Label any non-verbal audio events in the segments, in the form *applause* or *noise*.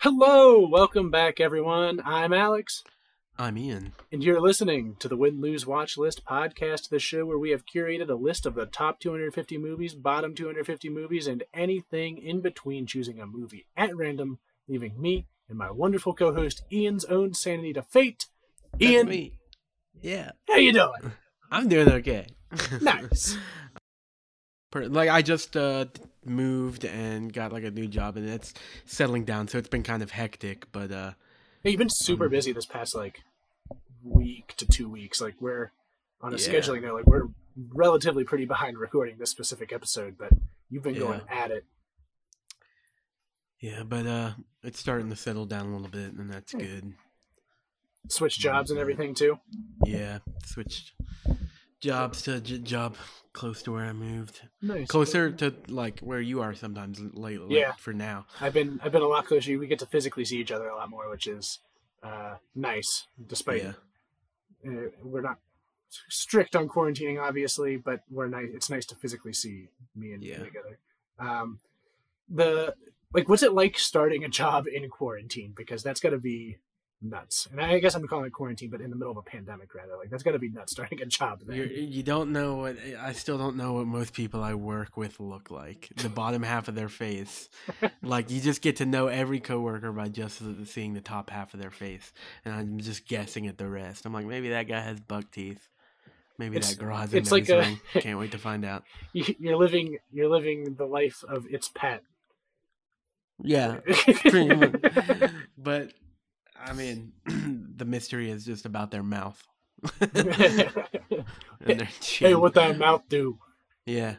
Hello, welcome back, everyone. I'm Alex, I'm Ian. and you're listening to the Win Lose Watch List podcast, the show where we have curated a list of the top 250 movies, bottom 250 movies, and anything in between, choosing a movie at random, leaving me and my wonderful co-host Ian's own sanity to fate. Ian. That's Ian, me. Yeah, how you doing? *laughs* I'm doing okay. Nice. *laughs* Like I just uh, moved and got like a new job, and it's settling down, so it's been kind of hectic. But uh, Hey, you've been super Um, busy this past like week to two weeks. Like we're on a Yeah. scheduling note, like we're relatively pretty behind recording this specific episode, but you've been going at it. yeah, but uh, it's starting to settle down a little bit, and that's Hmm. good. Switch jobs and everything too. Yeah, switched jobs to j- job close to where I moved, Nice. closer to like where you are sometimes lately. Yeah. for now. I've been I've been a lot closer. We get to physically see each other a lot more, which is uh, nice. Despite Yeah, uh, we're not strict on quarantining, obviously, but we're nice. It's nice to physically see me and you Yeah. together. Um, the like, what's it like starting a job in quarantine? Because that's got to be nuts. And I guess I'm calling it quarantine, but in the middle of a pandemic, rather. Like that's got to be nuts starting a job. You're, There. you don't know what I still don't know what most people I work with look like. The bottom half of their face, *laughs* like you just get to know every coworker by just seeing the top half of their face, and I'm just guessing at the rest. I'm like, maybe that guy has buck teeth. Maybe It's- that girl has a it's nose like a- *laughs* Can't wait to find out. You- You're living you're living the life of its pet. Yeah, *laughs* but I mean, *clears throat* the mystery is just about their mouth *laughs* and their *laughs* chin. hey, what that mouth do? Yeah.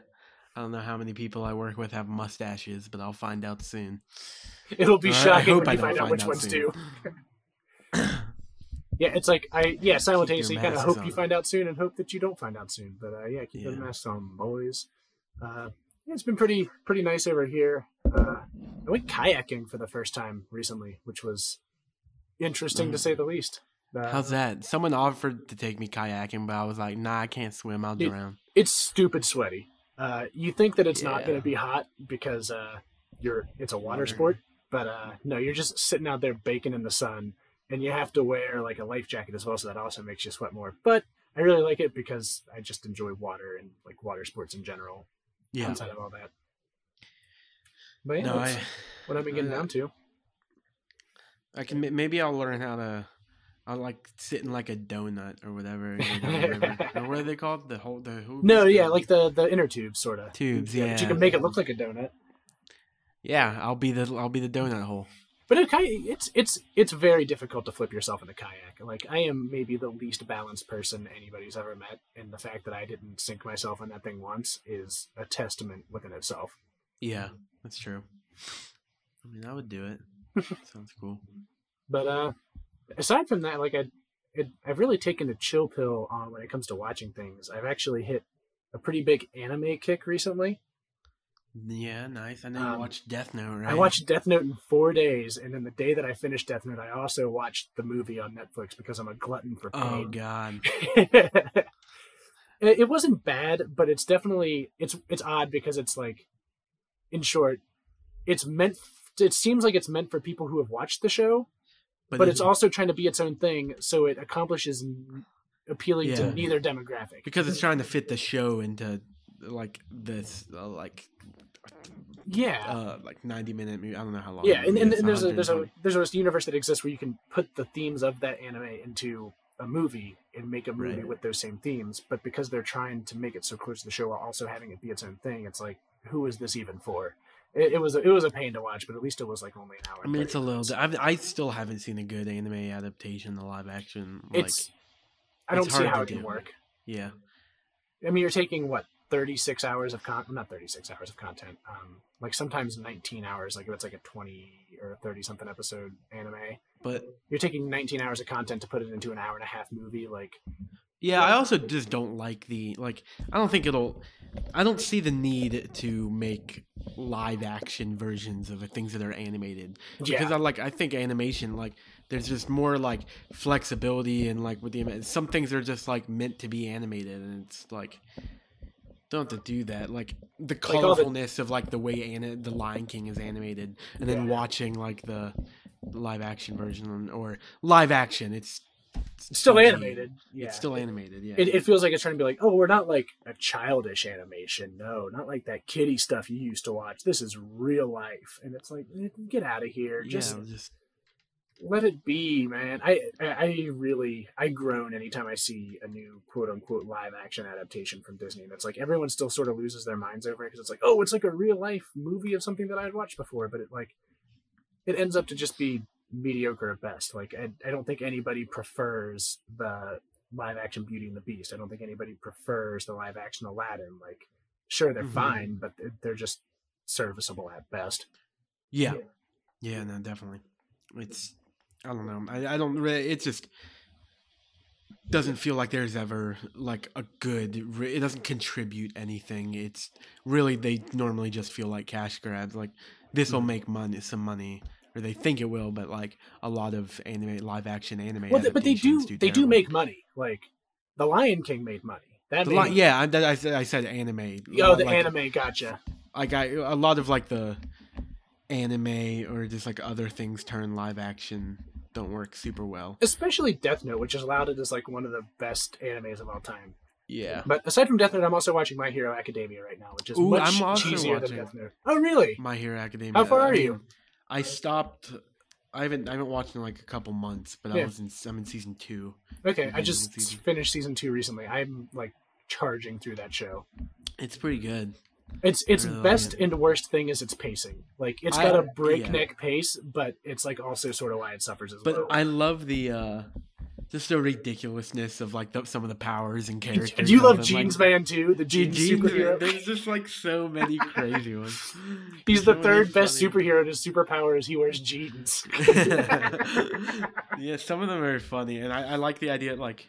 I don't know how many people I work with have mustaches, but I'll find out soon. It'll be shocking when I you find out which out ones soon. do. *clears throat* Yeah, it's like I yeah simultaneously kind of hope you find out soon and hope that you don't find out soon. But uh, yeah, keep Yeah. masks on, boys. Uh, yeah, it's been pretty pretty nice over here. Uh, I went kayaking for the first time recently, which was interesting to Mm. say the least. Uh, How's that? Someone offered to take me kayaking, but I was like, nah, I can't swim. I'll Dude, drown. It's stupid sweaty. Uh, you think that it's not going to be hot because uh, you're it's a water sport, but uh, no, you're just sitting out there baking in the sun, and you have to wear like a life jacket as well, so that also makes you sweat more. But I really like it because I just enjoy water and like water sports in general. Yeah. Outside of all that, but yeah, No, that's I, what I've been getting down to. I can maybe I'll learn how to. I'll like sit in like a donut or whatever. you know, down the river. *laughs* or what are they called? The whole the hoops? No, yeah, like the the inner tube sort of tubes. Yeah, Yeah, but you can make it look like a donut. Yeah, I'll be the I'll be the donut mm-hmm. hole. But it it's it's it's very difficult to flip yourself in a kayak. Like I am maybe the least balanced person anybody's ever met, and the fact that I didn't sink myself in that thing once is a testament within itself. Yeah, mm-hmm. that's true. I mean, I would do it. *laughs* Sounds cool. But uh, aside from that, like I, it, I've really taken a chill pill on when it comes to watching things. I've actually hit a pretty big anime kick recently. Yeah, nice. I know you Um, watched Death Note, right? I watched Death Note in four days, and then the day that I finished Death Note, I also watched the movie on Netflix because I'm a glutton for pain. Oh God. *laughs* it it wasn't bad, but it's definitely it's it's odd because it's like, in short, it's meant. It seems like it's meant for people who have watched the show, but, it's also trying to be its own thing, so it accomplishes appealing Yeah. to neither demographic. because it's trying to fit the show into like this uh, like yeah, uh like 90 minute movie. I don't know how long. yeah, and, and, and there's a there's a there's a universe that exists where you can put the themes of that anime into a movie and make a movie Right. with those same themes. But because they're trying to make it so close to the show while also having it be its own thing, it's like, who is this even for? It, it was a, it was a pain to watch, but at least it was like only an hour. I mean, it's a little. I've, I still haven't seen a good anime adaptation, the live action. Like, It's I don't it's see how it can work. yeah, I mean, you're taking what 36 hours of content, not 36 hours of content, um, like sometimes 19 hours, like if it's like a 20 or 30 something episode anime. but You're taking 19 hours of content to put it into an hour and a half movie. Like, yeah, I also just don't like the like. I don't think it'll. I don't see the need to make live action versions of the things that are animated because yeah, I like. I think animation like there's just more like flexibility and like with the some things are just like meant to be animated and it's like don't have to do that like the Like the- colorfulness of like the way Anna, the Lion King is animated and then Yeah. watching like the live action version or live action. It's It's still animated. Yeah. It's still animated. Yeah. It, it feels like it's trying to be like, oh, we're not like a childish animation. No, not like that kiddie stuff you used to watch. This is real life, and it's like, eh, get out of here. Just yeah, just let it be, man. I I I really I groan anytime I see a new quote unquote live action adaptation from Disney, and it's like everyone still sort of loses their minds over it because it's like, oh, it's like a real life movie of something that I had watched before, but it like it ends up to just be mediocre at best. Like I, I don't think anybody prefers the live action Beauty and the Beast. I don't think anybody prefers the live action Aladdin. Like, sure they're Mhm. fine, but they're, just serviceable at best. yeah. Yeah, no, definitely. It's I don't know. I, I don't really. It just doesn't feel like there's ever like a good. It doesn't contribute anything. It's really they normally just feel like cash grabs. Like this will Mhm. make money, some money, or they think it will. But like a lot of anime, live action anime. Well, but they do adaptations they do make money. Like the Lion King made money. That made, li- yeah, I, I, said- I said anime. Oh, the like, anime, gotcha. like I, a lot of like the anime or just like other things turn live action don't work super well. Especially Death Note, which is lauded as like one of the best animes of all time. Yeah. But aside from Death Note, I'm also watching My Hero Academia right now, which is Ooh, much I'm also cheesier watching- than Death Note. Oh, really? My Hero Academia. How far I are mean, you? I stopped. I haven't. I haven't watched in like a couple months, but I was in. I'm in season two. Okay, I just season. finished season two recently. I'm like charging through that show. It's pretty good. Its its really like best it. and worst thing is its pacing. Like it's got a breakneck pace, but it's like also sort of why it suffers as But well. I love the uh just the ridiculousness of like the, some of the powers and characters. Do you love Jeans like, Man too? The Gene- Jeans superhero. There's just like so many *laughs* crazy ones. He's the So third best funny- superhero. and His superpower is he wears jeans. *laughs* yeah, some of them are funny, and I, I like the idea like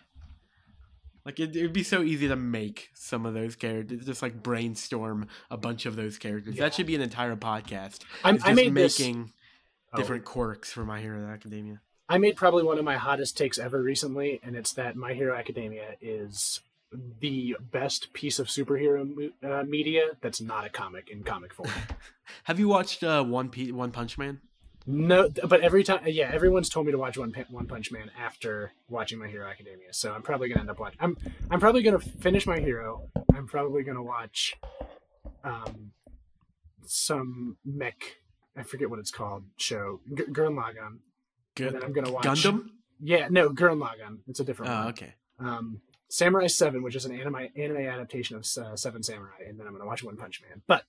like it would be so easy to make some of those characters, just like brainstorm a bunch of those characters. Yeah. That should be an entire podcast. I'm, I just made this. making oh, different quirks for My Hero Academia. I made probably one of my hottest takes ever recently, and it's that My Hero Academia is the best piece of superhero uh, media that's not a comic in comic form. *laughs* Have you watched uh, One P- One Punch Man? No, but every time, yeah, everyone's told me to watch One, One Punch Man after watching My Hero Academia, so I'm probably gonna end up watching. I'm I'm probably gonna finish My Hero. I'm probably gonna watch, um, some mech. I forget what it's called. Show G- Gurren Lagann. Good. And then I'm gonna watch Gundam. Yeah, no, Gurren Lagann. It's a different Oh, one. okay. um, Samurai Seven, which is an anime anime adaptation of uh, Seven Samurai, and then I'm gonna watch One Punch Man. But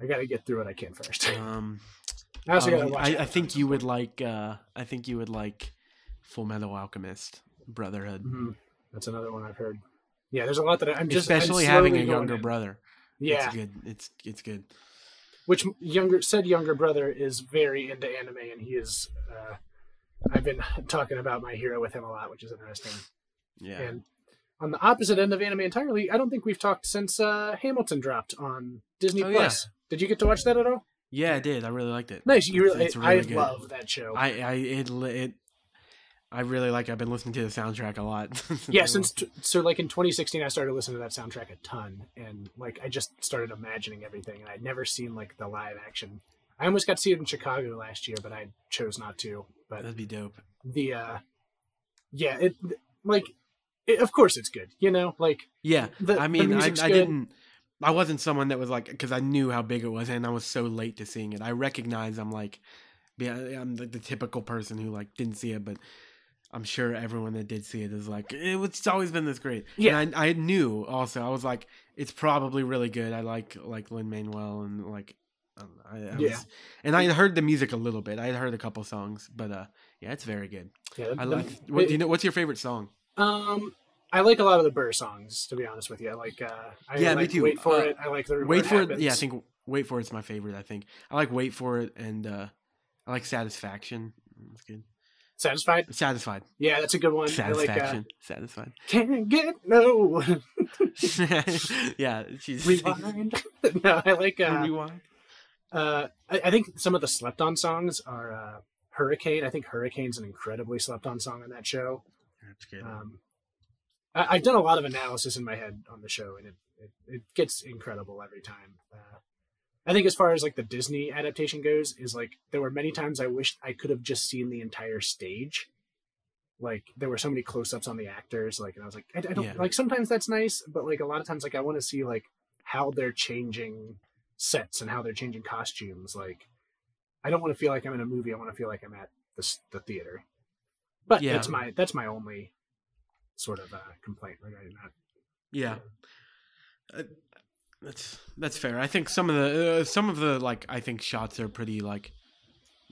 I gotta get through what I can first. *laughs* Um, I also um, watch. I, I think you would like. Uh, I think you would like Full Metal Alchemist Brotherhood, Mhm. That's another one I've heard. Yeah, there's a lot that I, I'm just I'm especially having a younger in. brother. Yeah, it's good. It's it's good. Which younger said younger brother is very into anime, and he is. Uh, I've been talking about my hero with him a lot, which is interesting. Yeah. And on the opposite end of anime entirely, I don't think we've talked since uh, Hamilton dropped on Disney Oh, Plus. Did you get to watch that at all? yeah, I did. I really liked it. Nice. You really, It's I really good. love that show. I I it it. I really like. I've been listening to the soundtrack a lot. *laughs* yeah, since t- so like in 2016, I started listening to that soundtrack a ton, and like I just started imagining everything, and I'd never seen like the live action. I almost got to see it in Chicago last year, but I chose not to. But that'd be dope. the uh yeah, it like it, of course it's good, you know, like Yeah, the, I mean, I, I didn't. I wasn't someone that was like because I knew how big it was, and I was so late to seeing it. I recognize I'm like, yeah, I'm the, the typical person who like didn't see it, but I'm sure everyone that did see it is like, it was, it's always been this great. Yeah. and I, I knew also. I was like, it's probably really good. I like like Lin Manuel and like, I, know, I, I Yeah. was, and I heard the music a little bit. I had heard a couple songs, but uh, yeah, it's very good. Yeah, I like. What do you know? What's your favorite song? Um, I like a lot of the Burr songs, to be honest with you. I like, uh, I Yeah, me too. Wait for Uh, it. I like the Wait for it. Yeah, I think Wait for it's my favorite. I think I like Wait for it, and uh I like Satisfaction. That's good. Satisfied. Satisfied. Yeah, that's a good one. I like uh, Satisfaction. Satisfied. Can't get no *laughs* yeah, she's rewind. *laughs* no, I like uh, Rewind. uh, I, I think some of the slept on songs are uh, Hurricane. I think Hurricane's an incredibly slept on song on that show. That's good. Um, I, I've done a lot of analysis in my head on the show, and it, it, it gets incredible every time. Uh, I think as far as like the Disney adaptation goes, is like there were many times I wished I could have just seen the entire stage. Like there were so many close-ups on the actors, like and I was like, I, I don't Yeah. like. Sometimes that's nice, but like a lot of times, like I want to see like how they're changing sets and how they're changing costumes. Like I don't want to feel like I'm in a movie. I want to feel like I'm at the the theater. But Yeah. that's my that's my only sort of uh, complaint regarding that. Yeah, uh, that's that's fair. I think some of the uh, some of the like I think shots are pretty like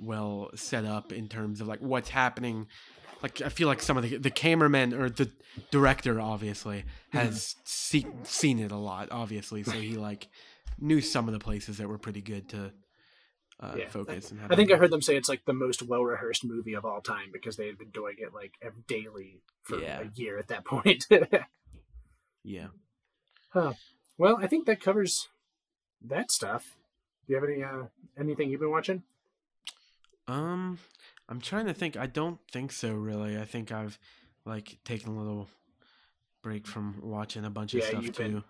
well set up in terms of like what's happening. Like I feel like some of the the cameraman or the director obviously has see, seen it a lot, obviously, so he like knew some of the places that were pretty good to uh, Yeah. focus. And have I think I heard them say it's like the most well rehearsed movie of all time because they had been doing it like daily for Yeah. a year at that point. *laughs* yeah. Well, I think that covers that stuff. Do you have any uh, anything you've been watching? Um, I'm trying to think. I don't think so. Really, I think I've like taken a little break from watching a bunch of Yeah, stuff you've too. been-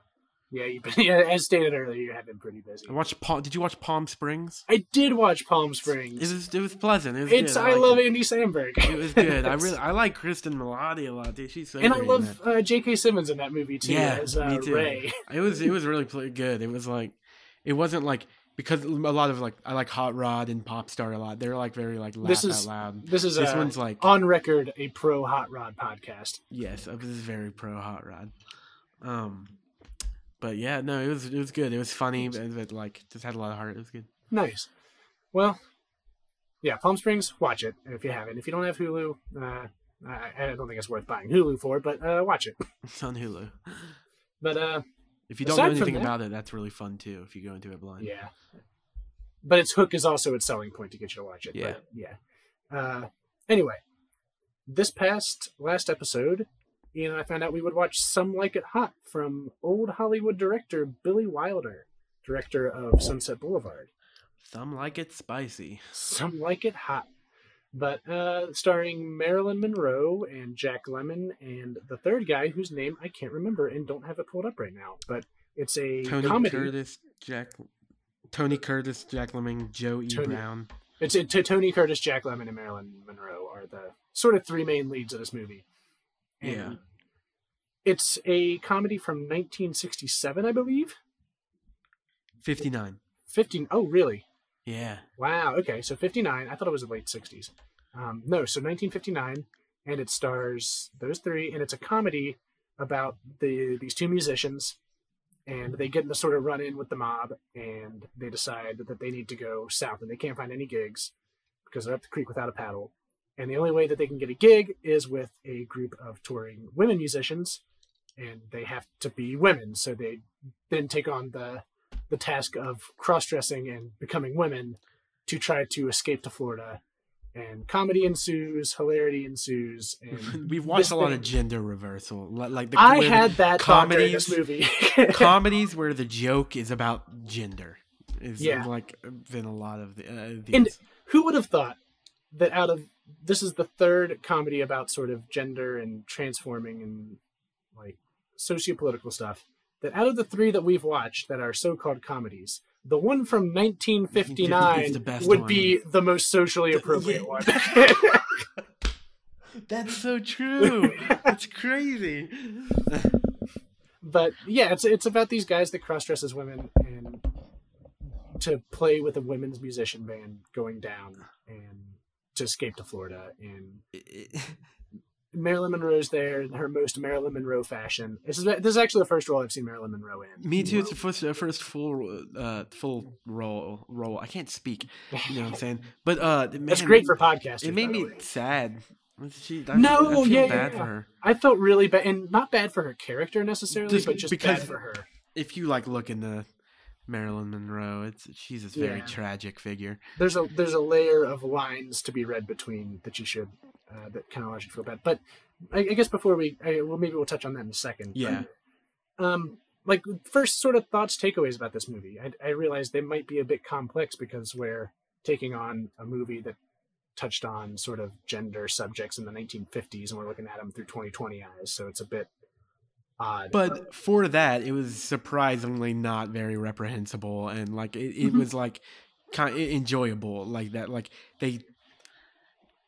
Yeah, you've been *laughs* yeah, as stated earlier, you have been pretty busy. I watched. Palm, did you watch Palm Springs? I did watch Palm Springs. It was it was pleasant. It was it's good. I, liked love it. Andy Samberg. It was good. I *laughs* really I like Cristin Milioti a lot. Dude. She's so and I love uh, J.K. Simmons in that movie too Yeah, as uh, me too. Ray. *laughs* It was it was really good. It was like it wasn't like because a lot of like I like Hot Rod and Pop Star a lot. They're like very like laugh This out is- loud. This is This uh, one's like on record a pro hot rod podcast. Yes, I was very pro hot rod. Um, but yeah, no, it was it was good. It was funny, but, but like just had a lot of heart. It was good. Nice. Well, yeah, Palm Springs, watch it if you haven't. If you don't have Hulu, uh, I, I don't think it's worth buying Hulu for, but uh, watch it. *laughs* It's on Hulu. But uh, If you don't know anything that- about it, that's really fun too. If you go into it blind. yeah. But its hook is also its selling point to get you to watch it. Yeah. But, yeah. Uh, anyway, this past last episode, and I found out we would watch Some Like It Hot from old Hollywood director Billy Wilder, director of Sunset Boulevard. Some like it spicy. Some Like It Hot. But uh, starring Marilyn Monroe and Jack Lemmon and the third guy whose name I can't remember and don't have it pulled up right now. But it's a Tony comedy. Curtis, Jack, Tony Curtis, Jack Lemmon, Joe E. Tony- Brown. It's it, to Tony Curtis, Jack Lemmon, and Marilyn Monroe are the sort of three main leads of this movie. And Yeah. It's a comedy from 1967, I believe. Fifty nine. 15. Oh, really? Yeah. Wow. Okay. So 59. I thought it was the late 60s. Um, no, so 1959, and it stars those three, and it's a comedy about the these two musicians, and they get in a sort of run in with the mob, and they decide that they need to go south, and they can't find any gigs because they're up the creek without a paddle, and the only way that they can get a gig is with a group of touring women musicians, and they have to be women, so they then take on the the task of cross dressing and becoming women to try to escape to Florida. And comedy ensues, hilarity ensues, *laughs* and We've watched a lot thing- of gender reversal. Like the I had that thought during this comedies- movie. *laughs* comedies where the joke is about gender. Is Yeah. like been a lot of the, uh, these. And- Who would have thought that out of this is the third comedy about sort of gender and transforming and like sociopolitical stuff? That out of the three that we've watched that are so-called comedies, the one from 1959 the best would one. be the most socially appropriate yeah. one. *laughs* *laughs* That's so true. That's crazy. but yeah, it's it's about these guys that cross dress as women and to play with a women's musician band going down and to escape to Florida. And *laughs* Marilyn Monroe's there in her most Marilyn Monroe fashion. This is this is actually the first role I've seen Marilyn Monroe in. Me too. It's the first, uh, first full, uh, full role. Role. I can't speak. You know what I'm *laughs* saying? But uh, man, That's great for podcasting. It made by me way. sad. She, I, No, I feel yeah, yeah, bad yeah. for her. I felt really bad, and not bad for her character necessarily, Just but just because- bad for her. If you like look into Marilyn Monroe, it's she's a very Yeah. tragic figure. there's a there's a layer of lines to be read between that you should uh, that kind of allows you to feel bad. But I, I guess before we, I, well, maybe we'll touch on that in a second. Yeah. Um, like first sort of thoughts, takeaways about this movie. I, I realized they might be a bit complex because we're taking on a movie that touched on sort of gender subjects in the 1950s, and we're looking at them through 2020 eyes. So it's a bit odd. But for that, it was surprisingly not very reprehensible, and like it, it Mhm. was like kind of enjoyable, like that. Like they,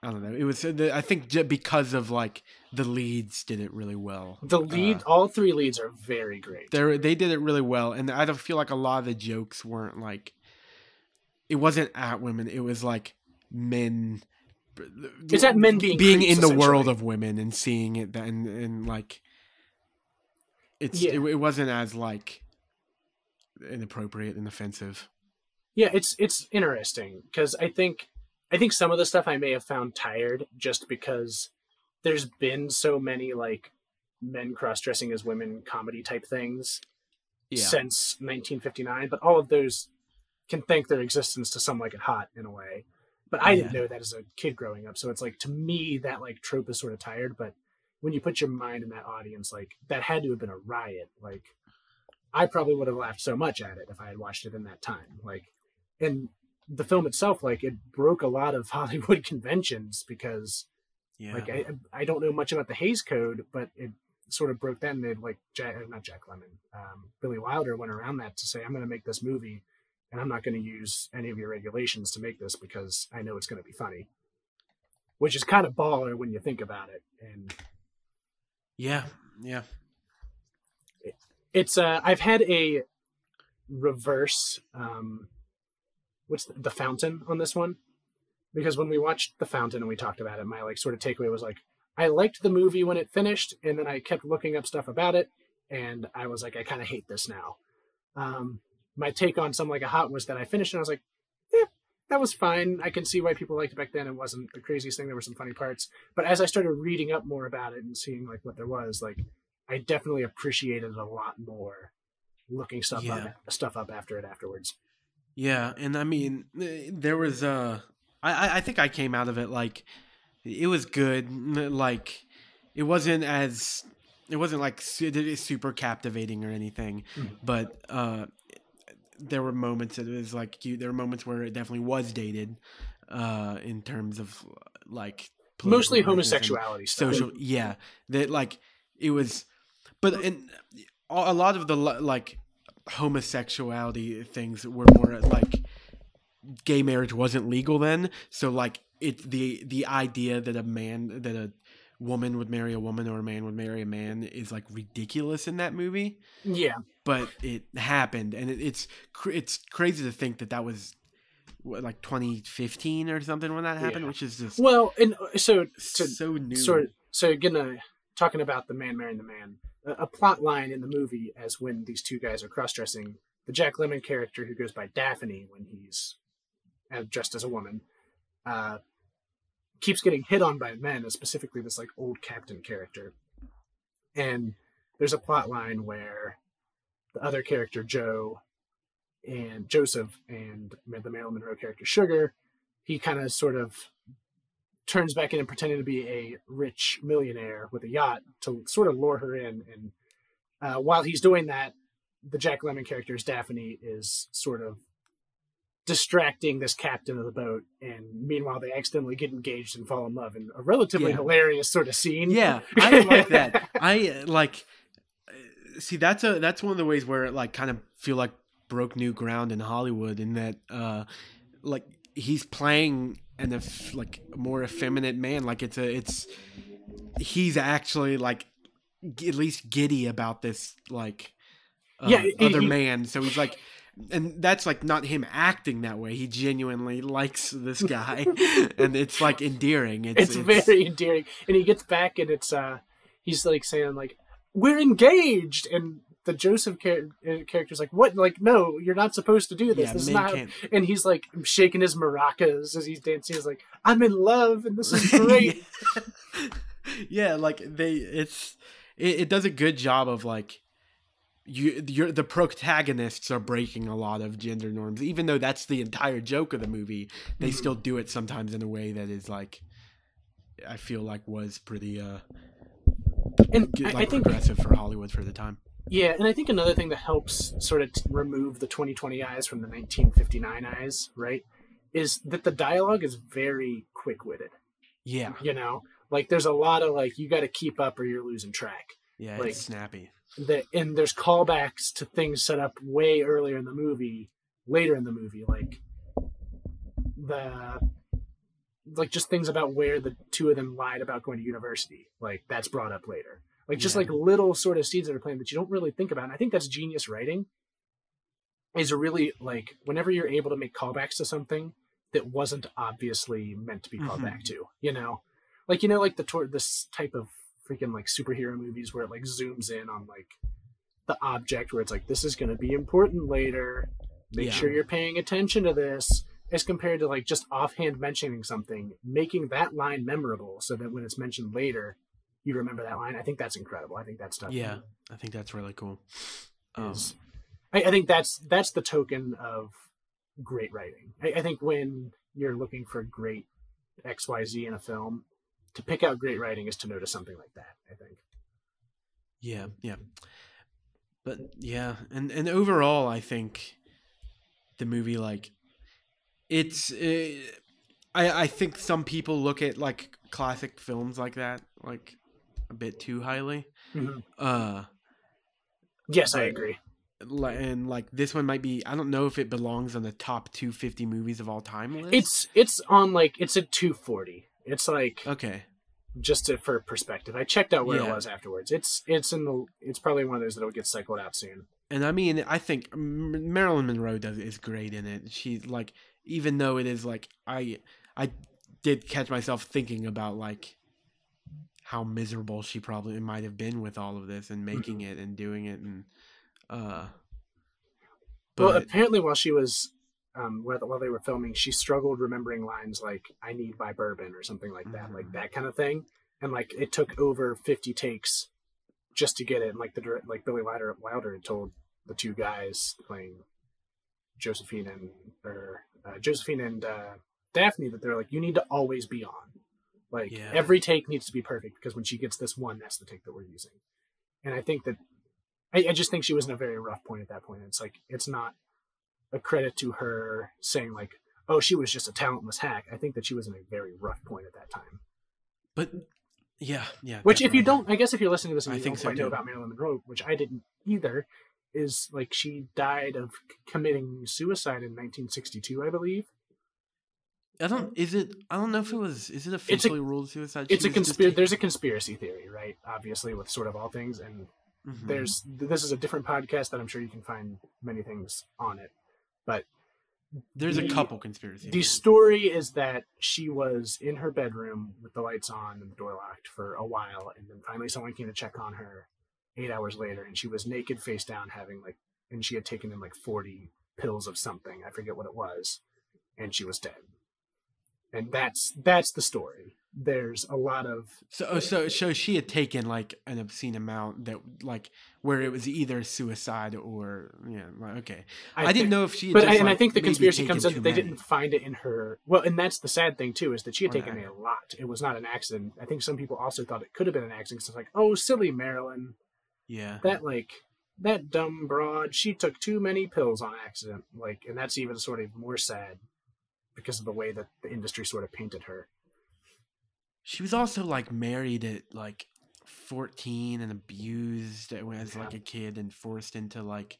I don't know. It was. I think because of like the leads did it really well. the lead, all three leads are very great. They they did it really well, and I don't feel like a lot of the jokes weren't like. It wasn't at women. It was like men. It's at men being being in the world of women and seeing it and and like. It's Yeah. it, it wasn't as like inappropriate and offensive. Yeah, it's it's interesting because I think I think some of the stuff I may have found tired just because there's been so many like men cross dressing as women comedy type things since 1959, but all of those can thank their existence to some like it hot in a way. But I didn't know that as a kid growing up, so it's like to me that like trope is sort of tired. But when you put your mind in that audience, like that had to have been a riot. Like I probably would have laughed so much at it if I had watched it in that time. Like, and the film itself, like it broke a lot of *laughs* Hollywood conventions because Yeah. like I I don't know much about the Hays Code, but it sort of broke that. And they'd like Jack, not Jack Lemmon, um, Billy Wilder went around that to say, "I'm going to make this movie, and I'm not going to use any of your regulations to make this because I know it's going to be funny." Which is kind of baller when you think about it, and yeah. Yeah. it's uh I've had a reverse um what's the, the fountain on this one because when we watched the fountain and we talked about it my like sort of takeaway was like I liked the movie when it finished and then I kept looking up stuff about it and I was like I kind of hate this now um my take on some like a hot was that I finished and I was like that was fine I can see why people liked it back then it wasn't the craziest thing there were some funny parts but as I started reading up more about it and seeing like what there was like I definitely appreciated it a lot more looking stuff Yeah. up stuff up after it afterwards. Yeah, and I mean, eh, there was uh, I I- think I came out of it like it was good. Like it wasn't as it wasn't like super captivating or anything, Mhm. but uh, there were moments that it was like you. There were moments where it definitely was dated, uh, in terms of like Mostly homosexuality stuff. social yeah that like it was but and a lot of the like homosexuality things were more like gay marriage wasn't legal then so like it's the the idea that a man that a woman would marry a woman or a man would marry a man is like ridiculous in that movie. Yeah, but it happened and it, it's cr- it's crazy to think that that was like 2015 or something when that happened Yeah. which is just well, and uh, so to so new. sort so again, uh, talking about the man marrying the man, a, a plot line in the movie as when these two guys are cross dressing, the Jack Lemmon character who goes by Daphne when he's uh, dressed as a woman, uh, keeps getting hit on by men, specifically this like old captain character, and there's a plot line where the other character Joe and Joseph and the Marilyn Monroe character Sugar, he kind of sort of turns back in and pretending to be a rich millionaire with a yacht to sort of lure her in. And uh, while he's doing that, the Jack Lemmon character's Daphne is sort of distracting this captain of the boat, and meanwhile they accidentally get engaged and fall in love in a relatively Yeah. hilarious sort of scene. Yeah, *laughs* I like that. I uh, like uh, see that's a that's one of the ways where it like kind of feel like broke new ground in Hollywood in that uh like he's playing an eff- like more effeminate man like it's a it's he's actually like g- at least giddy about this like uh, Yeah, he- other he- man so he's like and that's like not him acting that way. He genuinely likes this guy. *laughs* And it's like endearing. It's, it's, very endearing. And he gets back and it's uh he's like saying like we're engaged! And the Joseph char- uh, character's like what? Like no you're not supposed to do this. Yeah, this is not can't and he's like shaking his maracas as he's dancing. He's like I'm in love and this is *laughs* great. Yeah. *laughs* Yeah, like they it's it, it does a good job of like you you're the protagonists are breaking a lot of gender norms. Even though that's the entire joke of the movie they Mhm. still do it sometimes in a way that is like i feel like was pretty uh and g- I, like I think progressive for hollywood for the time. Yeah and I think another thing that helps sort of remove the 2020 eyes from the 1959 eyes right is that the dialogue is very quick-witted. Yeah. You know? Like there's a lot of like you got to keep up or you're losing track. Yeah, Like- it's snappy. That and there's callbacks to things set up way earlier in the movie later in the movie like the like just things about where the two of them lied about going to university like that's brought up later like just Yeah. like little sort of seeds that are planted that you don't really think about and i think that's genius writing is really like whenever you're able to make callbacks to something that wasn't obviously meant to be called Mhm. back to you know like you know like the tor- this type of freaking like superhero movies where it like zooms in on like the object where it's like this is going to be important later. Make Yeah. sure you're paying attention to this as compared to like just offhand mentioning something making that line memorable so that when it's mentioned later you remember that line. I think that's incredible. I think that stuff Yeah, I think that's really cool. Um, is I, I think that's that's the token of great writing. I, I think when you're looking for great xyz in a film to pick out great writing is to notice something like that i think Yeah, yeah. But yeah, and and overall, I think the movie like it's. Uh, I I think some people look at like classic films like that like a bit too highly. Mhm. Uh, yes i agree and like this one might be. I don't know if it belongs on the top 250 movies of all time list. it's it's on like it's at 240 it's like okay. just to, for perspective i checked out where it was afterwards it's it's in the it's probably one of those that'll get cycled out soon And I mean, I think Marilyn Monroe does is great in it. She's like, even though it is like, I I did catch myself thinking about like how miserable she probably might have been with all of this and making it and doing it and uh. well But apparently while she was um while, while they were filming she struggled remembering lines like i need my bourbon or something like that like Mhm. that kind of thing. And like it took over 50 takes just to get it. And like the like billy wilder wilder had told the two guys playing josephine and or uh, josephine and uh daphne that they're like you need to always be on. Like Yeah. every take needs to be perfect because when she gets this one that's the take that we're using. And i think that I, I just think she was in a very rough point at that point. It's like it's not a credit to her saying like oh she was just a talentless hack i think that she was in a very rough point at that time but yeah yeah. which if you don't i guess if you're listening to this and I you think don't so, quite know about marilyn monroe which i didn't either is like she died of committing suicide in 1962 i believe I don't. Is it? I don't know if it was. Is it officially ruled suicide? it's a conspiracy there's a conspiracy theory right obviously with sort of all things and Mhm. there's this is a different podcast that i'm sure you can find many things on it but there's a couple conspiracy. the story is that she was in her bedroom with the lights on and the door locked for a while and then finally someone came to check on her eight hours later and she was naked face down having like and she had taken in like 40 pills of something i forget what it was and she was dead and that's that's the story there's a lot of So, oh, so, so she had taken like an obscene amount that, like, where it was either suicide or, yeah, like, okay. I, think- didn't know if she. Had but just, I, and I think the conspiracy comes in that they didn't find it in her. Well, and that's the sad thing too is that she had Or taken a lot. It was not an accident. I think some people also thought it could have been an accident. 'cause it's like, oh, silly Marilyn, Yeah. that like that dumb broad. She took too many pills on accident. Like, and that's even sort of more sad because of the way that the industry sort of painted her. She was also like married at like 14 and abused as like a kid and forced into like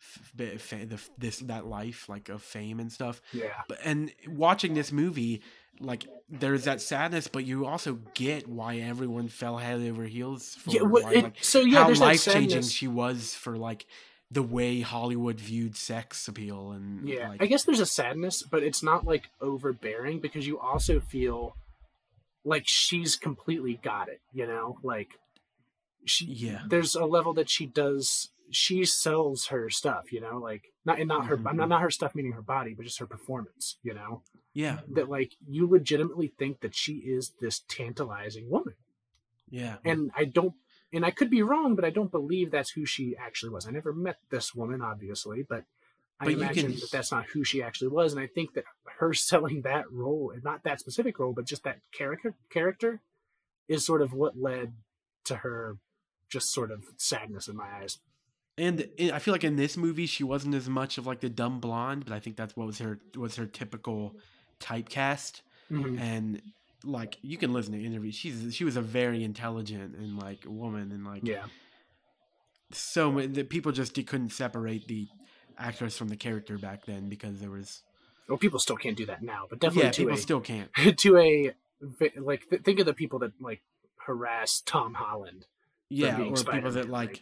f- fa- fa- the, this that life like of fame and stuff. Yeah, But and watching this movie, like there's that sadness, but you also get why everyone fell head over heels for yeah. her, Well, why, it, like, so yeah, how there's that life changing she was for like the way Hollywood viewed sex appeal and Yeah, like, I guess there's a sadness, but it's not like overbearing because you also feel like she's completely got it. You know, like she. Yeah. There's a level that she does. She sells her stuff. You know, like not and not her. Mhm. Not not her stuff meaning her body, but just her performance. You know, yeah, that like you legitimately think that she is this tantalizing woman, yeah, and I don't. And I could be wrong, but I don't believe that's who she actually was. I never met this woman, obviously, but I But you imagine can- that that's not who she actually was. And I think that her *laughs* selling that role, and not that specific role, but just that character, character, is sort of what led to her just sort of sadness in my eyes. And i I feel like in this movie she wasn't as much of like the dumb blonde, but I think that's what was her was her typical typecast. Mhm. And like you can listen to interviews. She's she was a very intelligent and like woman and like Yeah. so many that people just couldn't separate the actress from the character back then because there was Well, people still can't do that now, but definitely yeah people a still can't *laughs* to a like th- think of the people that like harass Tom Holland. yeah or people Spider-Man, that like,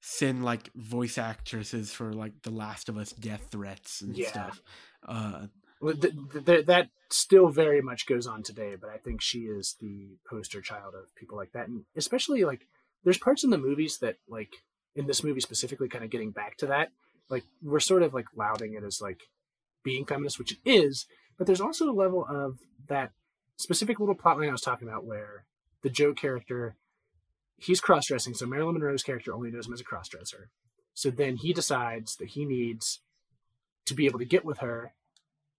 send like voice actresses for like the Last of Us death threats and Yeah. stuff. Uh, th- th- th- that still very much goes on today, but I think she is the poster child of people like that, and especially like there's parts in the movies that like in this movie specifically, kind of getting back to that, like we're sort of like lauding it as like being feminist, which it is, but there's also a level of that specific little plotline I was talking about where the Joe character he's cross dressing, so Marilyn Monroe's character only knows him as a cross dresser. So then he decides that he needs to be able to get with her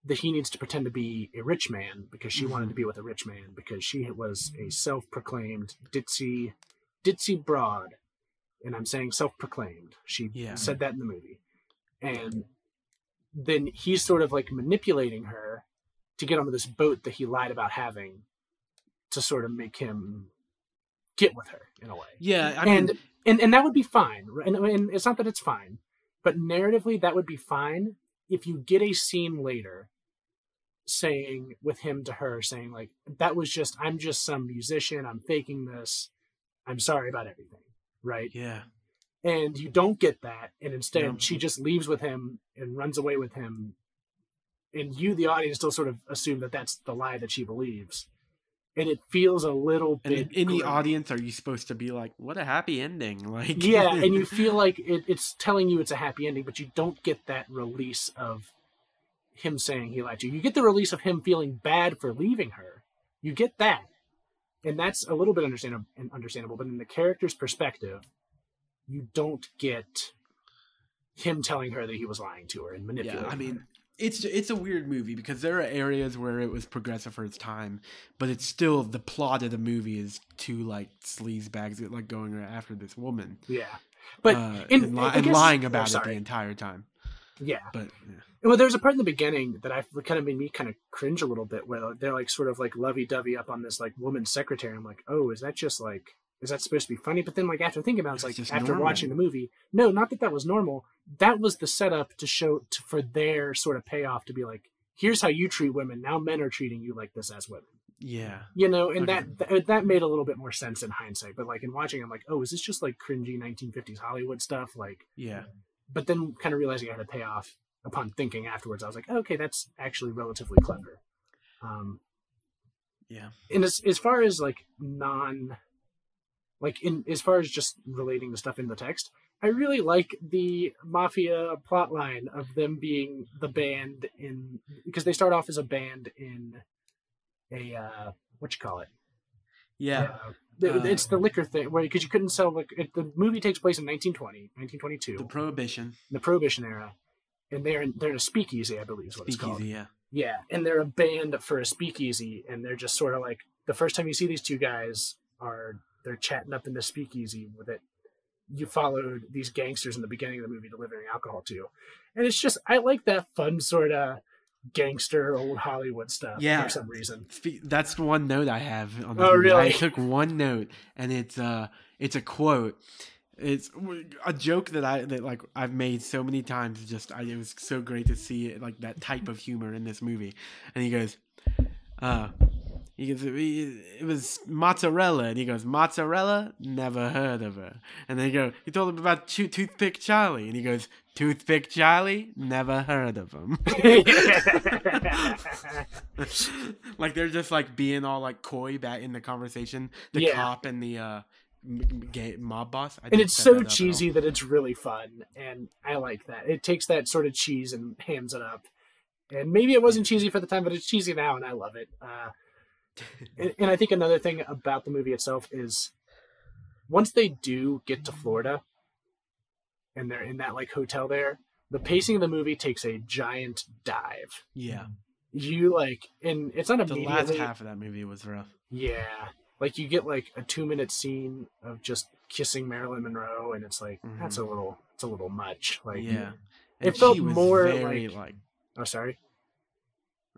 that he needs to pretend to be a rich man because she wanted to mm-hmm. be with a rich man because she was a self-proclaimed ditzy ditzy broad. And i'm saying self-proclaimed. She Yeah. said that in the movie. And then he's sort of like manipulating her to get onto this boat that he lied about having to sort of make him get with her in a way. Yeah, I mean, and and and that would be fine. And, and it's not that it's fine, but narratively that would be fine if you get a scene later saying with him to her saying like that was just I'm just some musician, I'm faking this. I'm sorry about everything, right? yeah, And you don't get that and instead No. she just leaves with him and runs away with him and you the audience still sort of assume that that's the lie that she believes. And it feels a little and bit in the audience, are you supposed to be like, "What a happy ending"? *laughs* Like, yeah and you *laughs* feel like it, it's telling you it's a happy ending but you don't get that release of him saying he lied to you. You get the release of him feeling bad for leaving her. You get that. And that's a little bit understandable understandable but in the character's perspective you don't get him telling her that he was lying to her and manipulating Yeah, I mean, her. it's it's a weird movie because there are areas where it was progressive for its time, but it's still the plot of the movie is two like sleaze bags that like going after this woman, yeah. But uh, in- and, li- I and guess- lying oh, about it the entire time. Yeah But yeah. Well, there's a part in the beginning that I kind of made me kind of cringe a little bit, where they're like sort of like lovey-dovey up on this like woman secretary. I'm like, oh, is that just like, is that supposed to be funny? But then like after thinking about it, it's It's like after normal. watching the movie, no, not that that was normal. That was the setup to show to, for their sort of payoff to be like, here's how you treat women. Now men are treating you like this as women. yeah, You know, and Okay. that that that made a little bit more sense in hindsight. But like in watching, I'm like, oh, is this just like cringy 1950s Hollywood stuff? Like, yeah, but then kind of realizing I had a payoff upon thinking afterwards, I was like, okay, that's actually relatively clever. Um, yeah, and as as far as like non, like in as far as just relating the stuff in the text, I really like the mafia plotline of them being the band in because they start off as a band in a uh, what you call it yeah. uh, it's the liquor thing where because you couldn't sell like it, the movie takes place in 1920 1922 The prohibition, the prohibition era. And they're in, they're in a speakeasy i believe is what it's called. speakeasy. Yeah, yeah and they're a band for a speakeasy and they're just sort of like the first time you see these two guys are they're chatting up in the speakeasy with it. You followed these gangsters in the beginning of the movie delivering alcohol to. And it's just i like that fun sort of gangster old hollywood stuff Yeah. for some reason that's one note I have on the Oh, movie. I took one note, and it's uh, it's a quote. It's a joke that I that like I've made so many times. Just I, it was so great to see it like that type of humor in this movie. And he goes, uh, he goes, it was mozzarella, and he goes, mozzarella, never heard of her. And then he go, he told him about Toothpick Charlie, and he goes, Toothpick Charlie, never heard of him. *laughs* like they're just like being all like coy back in the conversation. The Yeah. cop and the uh, gay mob boss. I and it's so that up at all. cheesy that it's really fun and i like that it takes that sort of cheese and hams it up and maybe it wasn't cheesy for the time but it's cheesy now and i love it uh, *laughs* and, and i think another thing about the movie itself is once they do get to florida and they're in that like hotel there the pacing of the movie takes a giant dive Yeah, you like and it's not the last half of that movie was rough. yeah. Like you get like a two minute scene of just kissing Marilyn Monroe and it's like that's a little it's a little much. Like Mm-hmm. yeah, it felt more very, like- like oh sorry.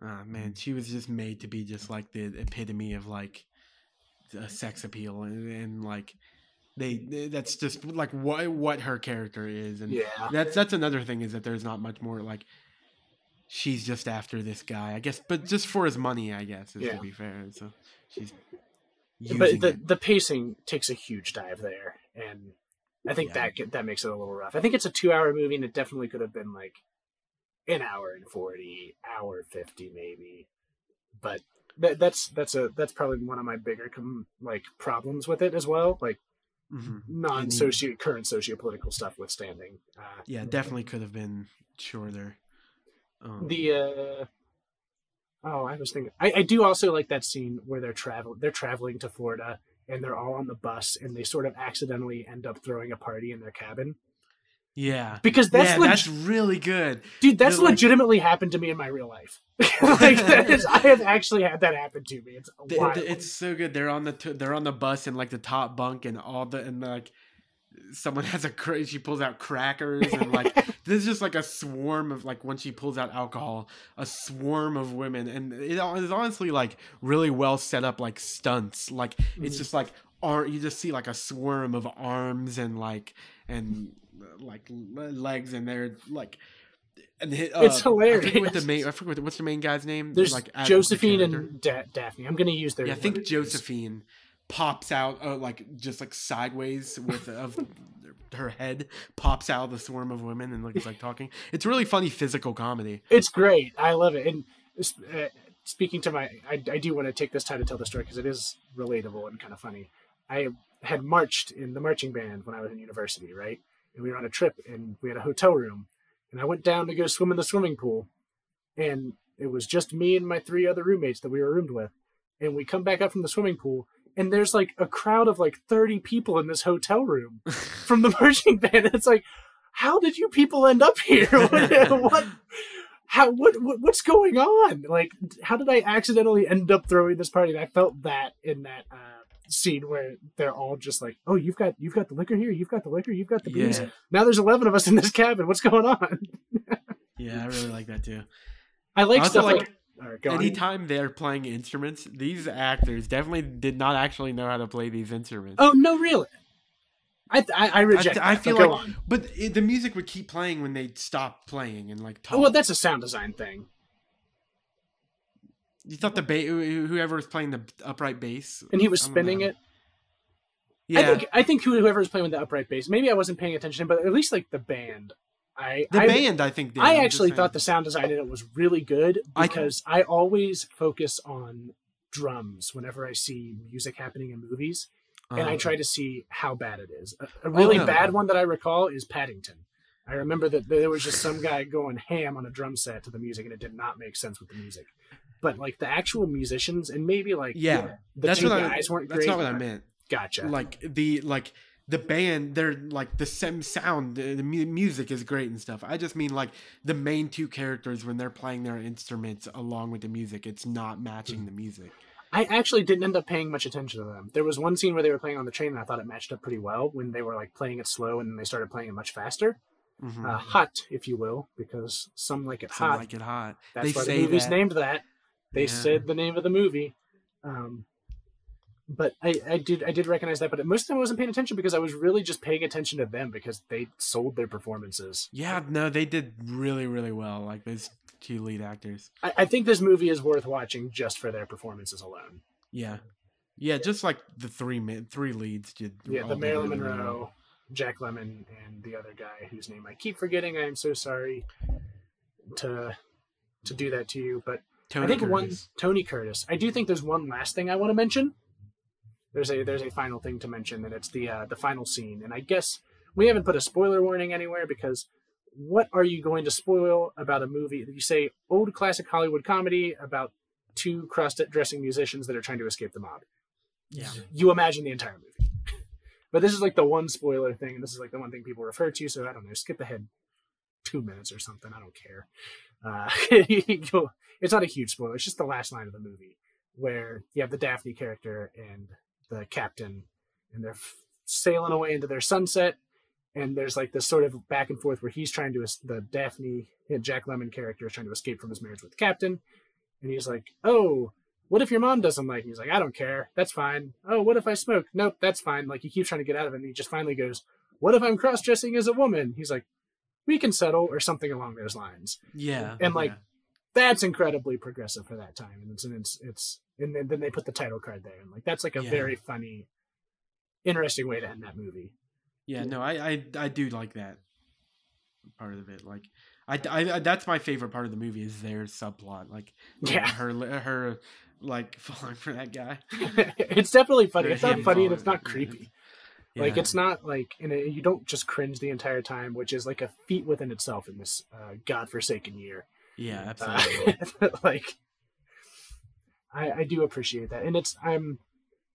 Ah man, she was just made to be just like the epitome of like a sex appeal, and, and like they, they- that's just like what what her character is, and Yeah. that's that's another thing is that there's not much more like she's just after this guy, I guess, but just for his money, I guess, is Yeah. to be fair. So she's but the it. the pacing takes a huge dive there, and I think Yeah. that that makes it a little rough. I think it's a two hour movie, and it definitely could have been like an hour and forty, hour fifty maybe. But that, that's that's a that's probably one of my bigger com- like problems with it as well. Like Mhm. non socio current socio political stuff withstanding. Uh, Yeah, definitely could have been shorter. Um, the uh oh i was thinking I, I do also like that scene where they're travel they're traveling to florida and they're all on the bus and they sort of accidentally end up throwing a party in their cabin yeah, because that's yeah, leg- that's really good. dude that's like- legitimately happened to me in my real life *laughs* like that is i have actually had that happen to me it's wild. it's so good. They're on the t- they're on the bus in like the top bunk and all the and like someone *laughs* has a cra- she pulls out crackers and like *laughs* this is just like a swarm of like when she pulls out alcohol a swarm of women and it is honestly like really well set up like stunts like it's Mhm. just like ar- you just see like a swarm of arms and like and like legs and they're like and hit, uh, It's I forget what the main I forget what- what's the main guy's name there's like the josephine character. and da- daphne i'm gonna use their Yeah, I think. Josephine pops out uh, like just like sideways with of *laughs* her head pops out of the swarm of women and looks like talking. It's really funny physical comedy. It's great. I love it. And uh, speaking to my, I, I do want to take this time to tell the story because it is relatable and kind of funny. I had marched in the marching band when I was in university, right? And we were on a trip and we had a hotel room. And I went down to go swim in the swimming pool. And it was just me and my three other roommates that we were roomed with. And we come back up from the swimming pool. And there's like a crowd of like 30 people in this hotel room *laughs* from the marching band. It's like, how did you people end up here? *laughs* what, what how what, what what's going on? Like, how did I accidentally end up throwing this party? And I felt that in that uh, scene where they're all just like, "Oh, you've got you've got the liquor here, you've got the liquor, you've got the booze. Yeah, Now there's eleven of us in this cabin. What's going on?" *laughs* yeah, I really like that too. I like stuff like, like, right, go on. Anytime they're playing instruments, these actors definitely did not actually know how to play these instruments. Oh no, really? I I, I reject. I, I feel like, on. but it, the music would keep playing when they stopped playing and like talk. Oh, well, that's a sound design thing. You thought the ba- whoever was playing the upright bass, And he was spinning it. Yeah, I think I think whoever was playing with the upright bass, maybe I wasn't paying attention, but at least like the band. I the I, band I think. Did. I actually thought the sound design in it was really good because I, always focus on drums whenever I see music happening in movies, and I Uh, try to see how bad it is. A, a really no. bad one that I recall is Paddington. I remember that there was just some guy going ham on a drum set to the music, and it did not make sense with the music. But like the actual musicians, and maybe like Yeah, the that's two what I. guys weren't That's great. not what I meant. Gotcha. Like the like the band, they're like the same sound. The, the music is great and stuff. I just mean like the main two characters when they're playing their instruments along with the music, it's not matching the music. I actually didn't end up paying much attention to them. There was one scene where they were playing on the train, and I thought it matched up pretty well when they were like playing it slow, and then they started playing it much faster, Mhm. uh, hot, if you will, because some like it Some hot. like it hot. That's they why say the movie's that. named that. They Yeah. said the name of the movie. Um, but I, I did I did recognize that, but most of the time I wasn't paying attention because I was really just paying attention to them because they sold their performances. Yeah, no, they did really, really well. Like those two lead actors. I, I think this movie is worth watching just for their performances alone. Yeah, yeah, just like the three three leads did. Yeah, the Marilyn. Monroe, Jack Lemmon, and the other guy whose name I keep forgetting. I am so sorry to to do that to you, but Tony I think one Tony Curtis. I do think there's one last thing I want to mention. There's a there's a final thing to mention, and it's the uh, the final scene. And I guess we haven't put a spoiler warning anywhere because what are you going to spoil about a movie? You say old classic Hollywood comedy about two cross-dressing musicians that are trying to escape the mob. Yeah. You imagine the entire movie. *laughs* But this is like the one spoiler thing, and this is like the one thing people refer to. So I don't know, skip ahead two minutes or something. I don't care. Uh, *laughs* it's not a huge spoiler. It's just the last line of the movie where you have the Daphne character and the captain, and they're sailing away into their sunset. And there's like this sort of back and forth where he's trying to, the Daphne, Jack Lemmon character is trying to escape from his marriage with the captain. and he's like, "Oh, what if your mom doesn't like me?" He's like, "I don't care. That's fine." "Oh, what if I smoke?" "Nope, that's fine." Like he keeps trying to get out of it, and he just finally goes, "What if I'm cross dressing as a woman?" He's like, "We can settle," or something along those lines. Yeah. And, like, yeah. That's incredibly progressive for that time, and it's and it's it's and then, then they put the title card there, and like that's like a Yeah. very funny, interesting way to end that movie. Yeah, no, I, I I do like that part of it. Like, I, I, I- that's my favorite part of the movie is their subplot. Like, Yeah. her her like *laughs* falling for that guy. *laughs* it's definitely funny. It's not funny and it's not creepy. Like it's not like and you don't just cringe the entire time, which is like a feat within itself in this uh, godforsaken year. yeah, Uh, absolutely. *laughs* like I, I do appreciate that, and it's I'm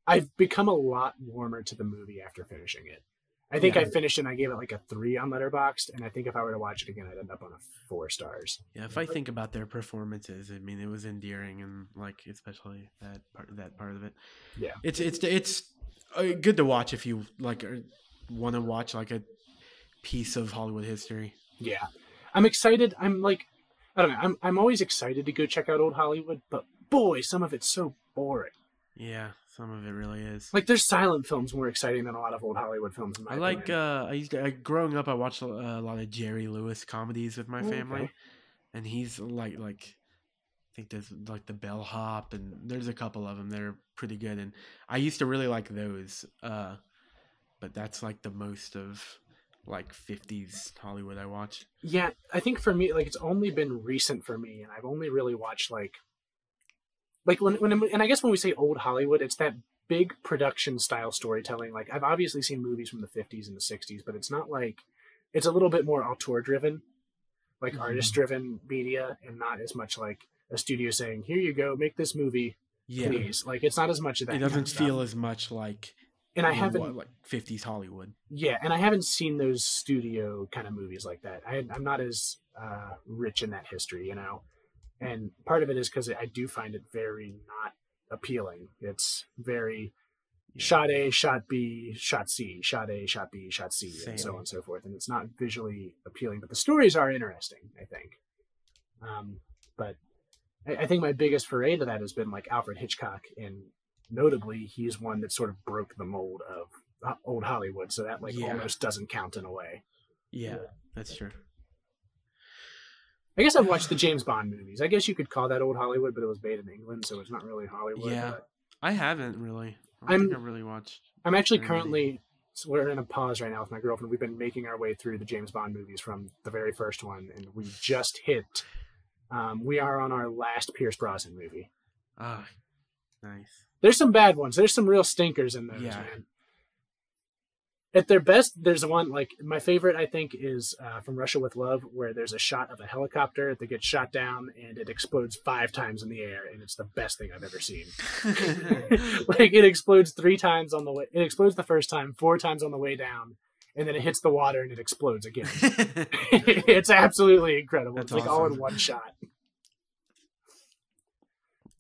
I've become a lot warmer to the movie after finishing it. I think Yeah. I finished and I gave it like a three on Letterboxd, and I think if I were to watch it again, I'd end up on a four stars. yeah, if I think about their performances, I mean, it was endearing and like especially that part that part of it. Yeah. it's it's it's uh, good to watch if you like want to watch like a piece of Hollywood history. Yeah, I'm excited. I'm like, I don't know. I'm I'm always excited to go check out old Hollywood, but boy, some of it's so boring. Yeah, some of it really is. Like, there's silent films more exciting than a lot of old Hollywood films. In my I like. opinion. uh I used to, I, growing up. I watched a, a lot of Jerry Lewis comedies with my family, okay. and he's like like. I think there's like the bellhop and there's a couple of them that are pretty good and I used to really like those uh but that's like the most of like 50s Hollywood I watched. Yeah, I think for me, like it's only been recent for me, and I've only really watched like, like when when and I guess when we say old Hollywood, it's that big production style storytelling. Like I've obviously seen movies from the '50s and the '60s, but it's not like it's a little bit more auteur driven, like Mhm. artist driven media, and not as much like a studio saying, "Here you go, make this movie, Yeah. please." Like it's not as much of that. It doesn't feel as much like and I haven't what, like 50s Hollywood. Yeah, and I haven't seen those studio kind of movies like that. I, I'm not as uh, rich in that history, you know. And part of it is because I do find it very not appealing. It's very shot A, shot B, shot C, shot A, shot B, shot C, and so on and so forth. And it's not visually appealing, but the stories are interesting. I think. Um, but I, I think my biggest foray to that has been like Alfred Hitchcock, and notably, he's one that sort of broke the mold of uh, old Hollywood, so that like Yeah. almost doesn't count in a way. Yeah, that's true. I guess I've watched the James Bond movies. I guess you could call that old Hollywood, but it was made in England, so it's not really Hollywood. Yeah. but I haven't really. I I've really watched. I'm actually currently so we're in a pause right now with my girlfriend. We've been making our way through the James Bond movies from the very first one, and we just hit. Um, we are on our last Pierce Brosnan movie. Ah, nice. There's some bad ones. There's some real stinkers in those, Yeah. man. At their best, there's one like my favorite. I think is uh, from Russia with Love, where there's a shot of a helicopter that gets shot down and it explodes five times in the air, and it's the best thing I've ever seen. *laughs* *laughs* like it explodes three times on the way. It explodes the first time, four times on the way down, and then it hits the water and it explodes again. *laughs* it's absolutely incredible. That's it's like all in one shot.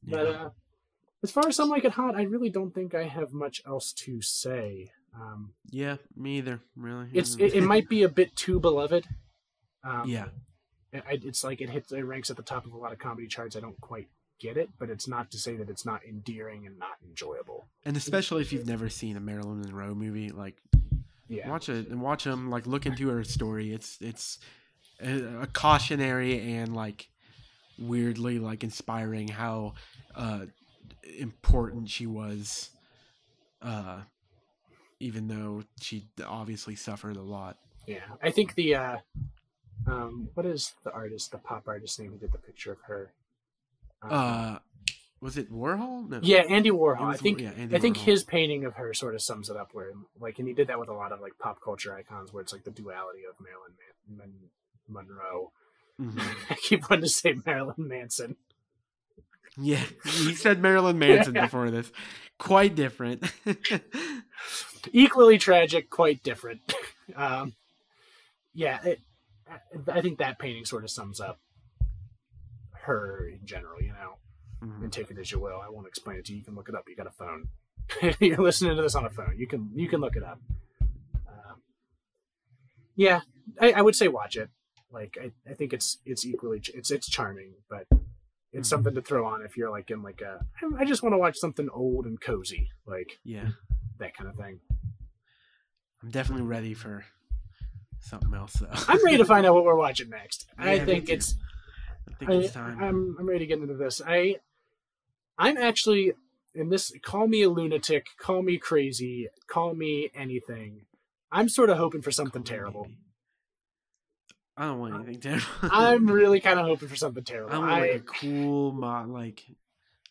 Yeah. But uh, as far as some like it hot, I really don't think I have much else to say. Um, yeah, me either. Really, it's it, it might be a bit too beloved. Um, Yeah, I, it's like it hits it ranks at the top of a lot of comedy charts. I don't quite get it, but it's not to say that it's not endearing and not enjoyable. and especially if you've never seen a Marilyn Monroe movie, like Yeah, watch it and watch them. Like look into her story. It's it's a, a cautionary and like weirdly like inspiring how uh important she was. Uh, even though she obviously suffered a lot. yeah. I think the uh, um, what is the artist, the pop artist name who did the picture of her? Um, Uh, was it Warhol? No. yeah, Andy Warhol. I think yeah, I think Warhol. his painting of her sort of sums it up. Where like, and he did that with a lot of like pop culture icons, where it's like the duality of Marilyn Man- Mon- Monroe. Mhm. *laughs* I keep wanting to say Marilyn Manson. Yeah, he said Marilyn Manson *laughs* before this. Quite different. *laughs* Equally tragic, quite different. *laughs* um, yeah, it, I- think that painting sort of sums up her in general. You know, Mhm. and take it as you will. I won't explain it to you. You can look it up. You got a phone. *laughs* You're listening to this on a phone. You can you can look it up. Um, yeah, I, I would say watch it. Like I, I think it's it's equally it's it's charming, but it's Mhm. something to throw on if you're like in like a I just want to watch something old and cozy, like Yeah, that kind of thing. I'm definitely ready for something else though. I'm ready to *laughs* find out what we're watching next. I Yeah, me think it's I think I, it's time. I'm I'm ready to get into this. I I'm actually in this. Call me a lunatic. Call me crazy. Call me anything. I'm sort of hoping for something Call terrible. maybe. I don't want anything terrible. I'm *laughs* really kind of hoping for something terrible. I want like I, a cool mod. Like,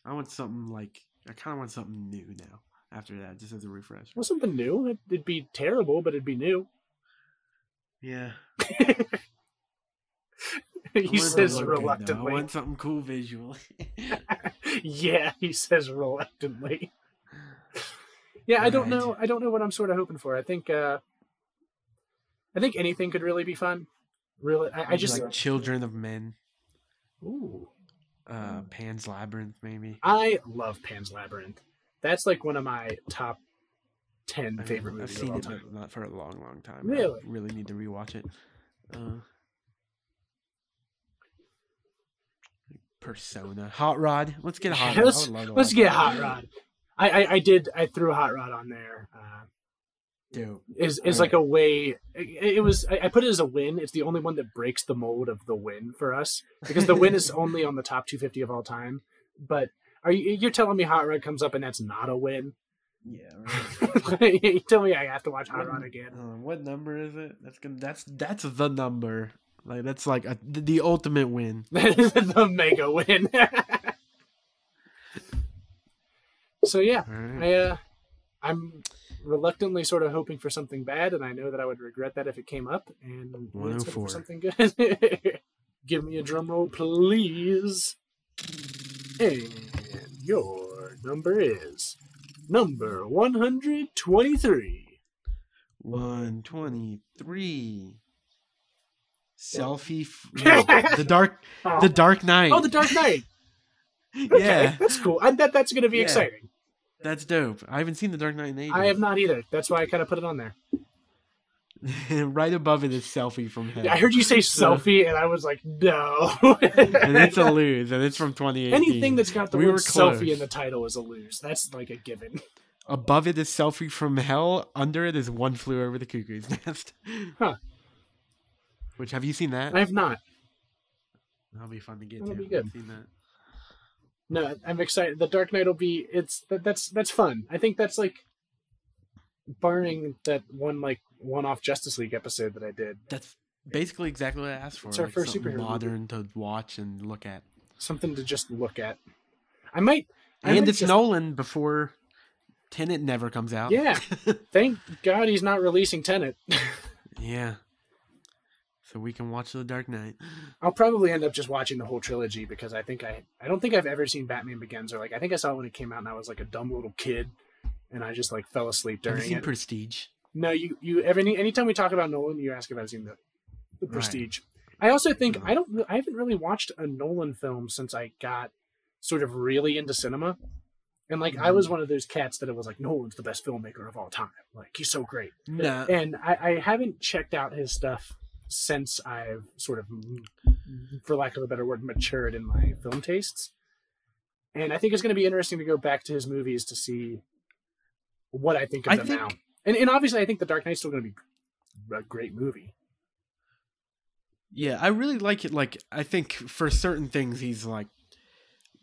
I want something like I kind of want something new now. After that, just as a refresh. well, something new. It, it'd be terrible, but it'd be new. Yeah. *laughs* He want it to says reluctantly. I want something cool visually. *laughs* yeah, he says reluctantly. Yeah, I don't know. I don't know what I'm sort of hoping for. I think. uh I think anything could really be fun. Really, I, I just. like Children of Men, Ooh. uh, Pan's Labyrinth, maybe. I love Pan's Labyrinth. That's like one of my top ten favorite I've movies of seen all it time. but not for a long, long time. Really? I really need to rewatch it. Uh, Persona, Hot Rod. Let's get a Hot *laughs* Rod. Let's let's get. Hot Rod. I, I I did I threw Hot Rod on there. Uh, Dope. is is All like a way. It, it was I, I put it as a win. It's the only one that breaks the mold of the win for us because the win is *laughs* only on the top 250 of all time. But are you you're telling me Hot Rod comes up and that's not a win? Yeah. *laughs* Right. you tell me I have to watch Hot Rod again. Uh, what number is it? That's gonna. That's that's the number. Like that's like a, the, the ultimate win. *laughs* That is the mega win. *laughs* so yeah, right. I uh, I'm reluctantly sort of hoping for something bad, and I know that I would regret that if it came up. And let's hope for something good. Give me a drum roll, please. And your number is number one hundred twenty-three. One twenty three. Selfie. F- *laughs* no, the dark. The Dark Knight. Oh, the Dark Knight. Oh, *laughs* okay, yeah, that's cool. And that that's going to be Yeah. exciting. that's dope. I haven't seen the Dark Knight in ages. I have not either. That's why I kind of put it on there. *laughs* right above it is selfie from hell. Yeah, I heard you say *laughs* selfie, and I was like, no. and it's a *laughs* lose, and it's from 2018. Anything that's got the We word selfie in the title is a lose. That's like a given. above it is selfie from hell. Under it is one flew over the cuckoo's nest. Huh. Which have you seen that? I have not. That'll be fun to get That'll to. be good. Seen that. No, I'm excited. The Dark Knight will be. It's that, that's that's fun. I think that's like, barring that one like one-off Justice League episode that I did, That's basically exactly what I asked for. It's our like first superhero movie. modern to watch and look at. something to just look at. I might. I And might it's just- Nolan before Tenet never comes out. Yeah. *laughs* Thank God he's not releasing Tenet. *laughs* yeah. So we can watch The Dark Knight. I'll probably end up just watching the whole trilogy because I think I I don't think I've ever seen Batman Begins or like I think I saw it when it came out and I was like a dumb little kid and I just like fell asleep during Have you seen it. Prestige? No, you you every anytime we talk about Nolan, you ask if I've seen the the Right. Prestige. I also think Mhm. I don't I haven't really watched a Nolan film since I got sort of really into cinema. And like I Mm-hmm. was one of those cats that it was like Nolan's the best filmmaker of all time. Like he's so great. No. and I, I haven't checked out his stuff since I've sort of, for lack of a better word, matured in my film tastes. And I think it's going to be interesting to go back to his movies to see what I think of I them think- now. And, and obviously, I think The Dark Knight's still going to be a great movie. Yeah, I really like it. Like, I think for certain things, he's like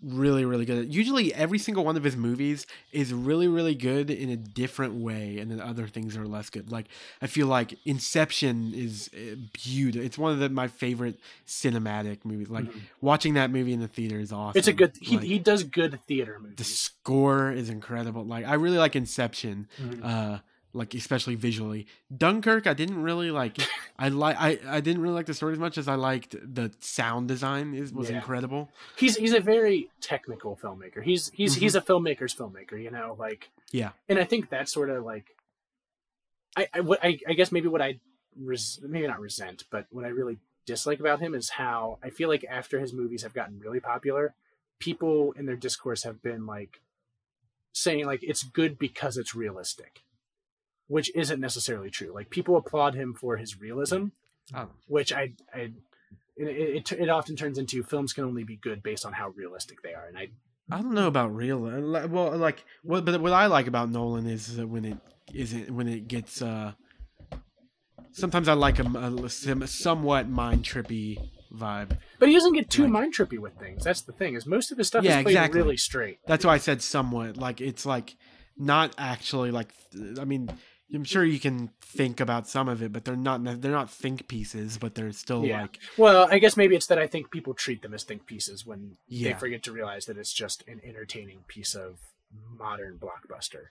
really, really good. Usually, every single one of his movies is really, really good in a different way, and then other things are less good. Like, I feel like Inception is beautiful. It's one of the, my favorite cinematic movies. Like, Mhm. watching that movie in the theater is awesome. It's a good. He, Like, he does good theater the score is incredible. Like, I really like Inception. Mhm. Uh, like especially visually. Dunkirk, I didn't really like. *laughs* I like. I, I didn't really like the story as much as I liked the sound design. Is was Yeah. incredible. He's he's a very technical filmmaker. He's he's Mhm. he's a filmmaker's filmmaker. You know, like Yeah. and I think that's sort of like, I I, what, I I guess maybe what I res, maybe not resent, but what I really dislike about him is how I feel like after his movies have gotten really popular, people in their discourse have been like saying like it's good because it's realistic, which isn't necessarily true. Like people applaud him for his realism, Oh, which I I it, it, it often turns into films can only be good based on how realistic they are, and I I don't know about real. uh, Well, like what, but what I like about Nolan is that when it isn't when it gets. uh Sometimes I like a, a somewhat mind trippy vibe. but he doesn't get too Like- mind trippy with things. That's the thing is most of his stuff Yeah, is played exactly. really straight. That's why I said somewhat. Like it's like not actually like. I mean, I'm sure you can think about some of it, but they're not. They're not think pieces, but they're still Yeah. like. Well, I guess maybe it's that I think people treat them as think pieces when they forget to realize that it's just an entertaining piece of modern blockbuster.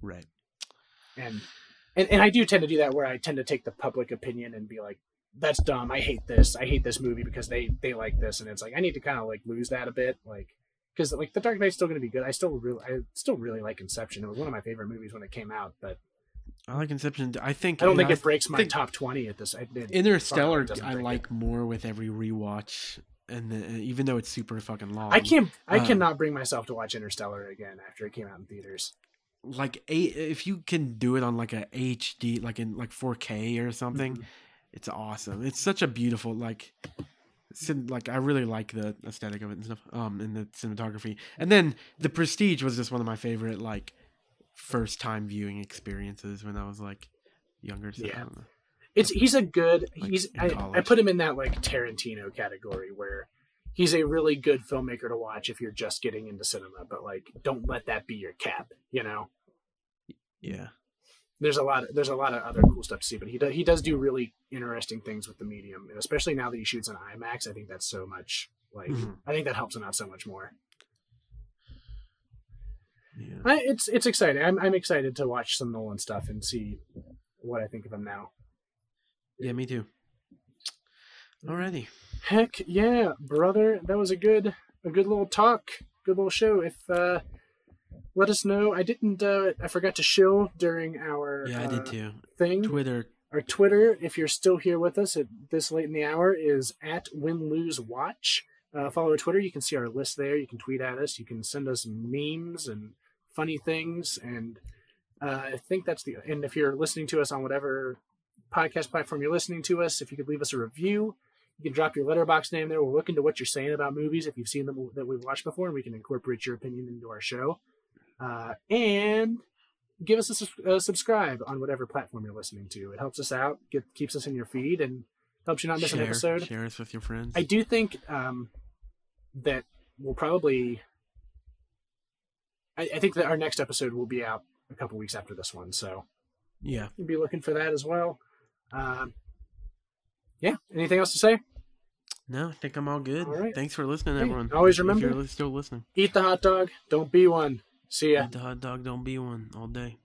Right. And and, and I do tend to do that where I tend to take the public opinion and be like, that's dumb. I hate this. I hate this movie because they they like this, and it's like I need to kind of like lose that a bit, like because like the Dark Knight's still going to be good. I still really I still really like Inception. It was one of my favorite movies when it came out, but I like Inception. I think. I don't think it breaks my top twenty at this. I. Interstellar. I break it. like more with every rewatch, and the, even though it's super fucking long. I can't. I uh, cannot bring myself to watch Interstellar again after it came out in theaters. like a if you can do it on like a HD, like in like 4K or something, Mhm. it's awesome. It's such a beautiful like. Like I really like the aesthetic of it and stuff, um, and the cinematography. And then the Prestige was just one of my favorite like first time viewing experiences when I was like younger. So Yeah. It's he's a good. Like he's. I, I put him in that like Tarantino category where he's a really good filmmaker to watch if you're just getting into cinema. But like, don't let that be your cap. You know, yeah. there's a lot. Of, There's a lot of other cool stuff to see, but he does. He does do really interesting things with the medium, and especially now that he shoots on IMAX. I think that's so much. Like, Mhm. I think that helps him out so much more. Yeah. I, it's it's exciting. I'm I'm excited to watch some Nolan stuff and see what I think of him now. Yeah, me too. Alrighty. Heck yeah, brother. That was a good a good little talk. Good little show. If uh let us know. I didn't uh I forgot to show during our Yeah, I uh, did too. thing. Twitter. Our Twitter, if you're still here with us at this late in the hour, is at win lose watch. Uh, follow our Twitter. You can see our list there. You can tweet at us. You can send us memes and funny things. And uh, I think that's the. And if you're listening to us on whatever podcast platform you're listening to us, if you could leave us a review, you can drop your Letterboxd name there. We'll look into what you're saying about movies if you've seen them that we've watched before, and we can incorporate your opinion into our show. Uh, and give us a, a subscribe on whatever platform you're listening to. It helps us out, get, keeps us in your feed, and helps you not miss an episode. share us with your friends. I do think um, that we'll probably. I, I think that our next episode will be out a couple weeks after this one, so yeah. you'll be looking for that as well. Um, yeah. Anything else to say? No, I think I'm all good. All right. Thanks for listening, Hey, everyone. always If remember- you're still listening. Eat the hot dog. Don't be one. See ya. Eat the hot dog, don't be one all day.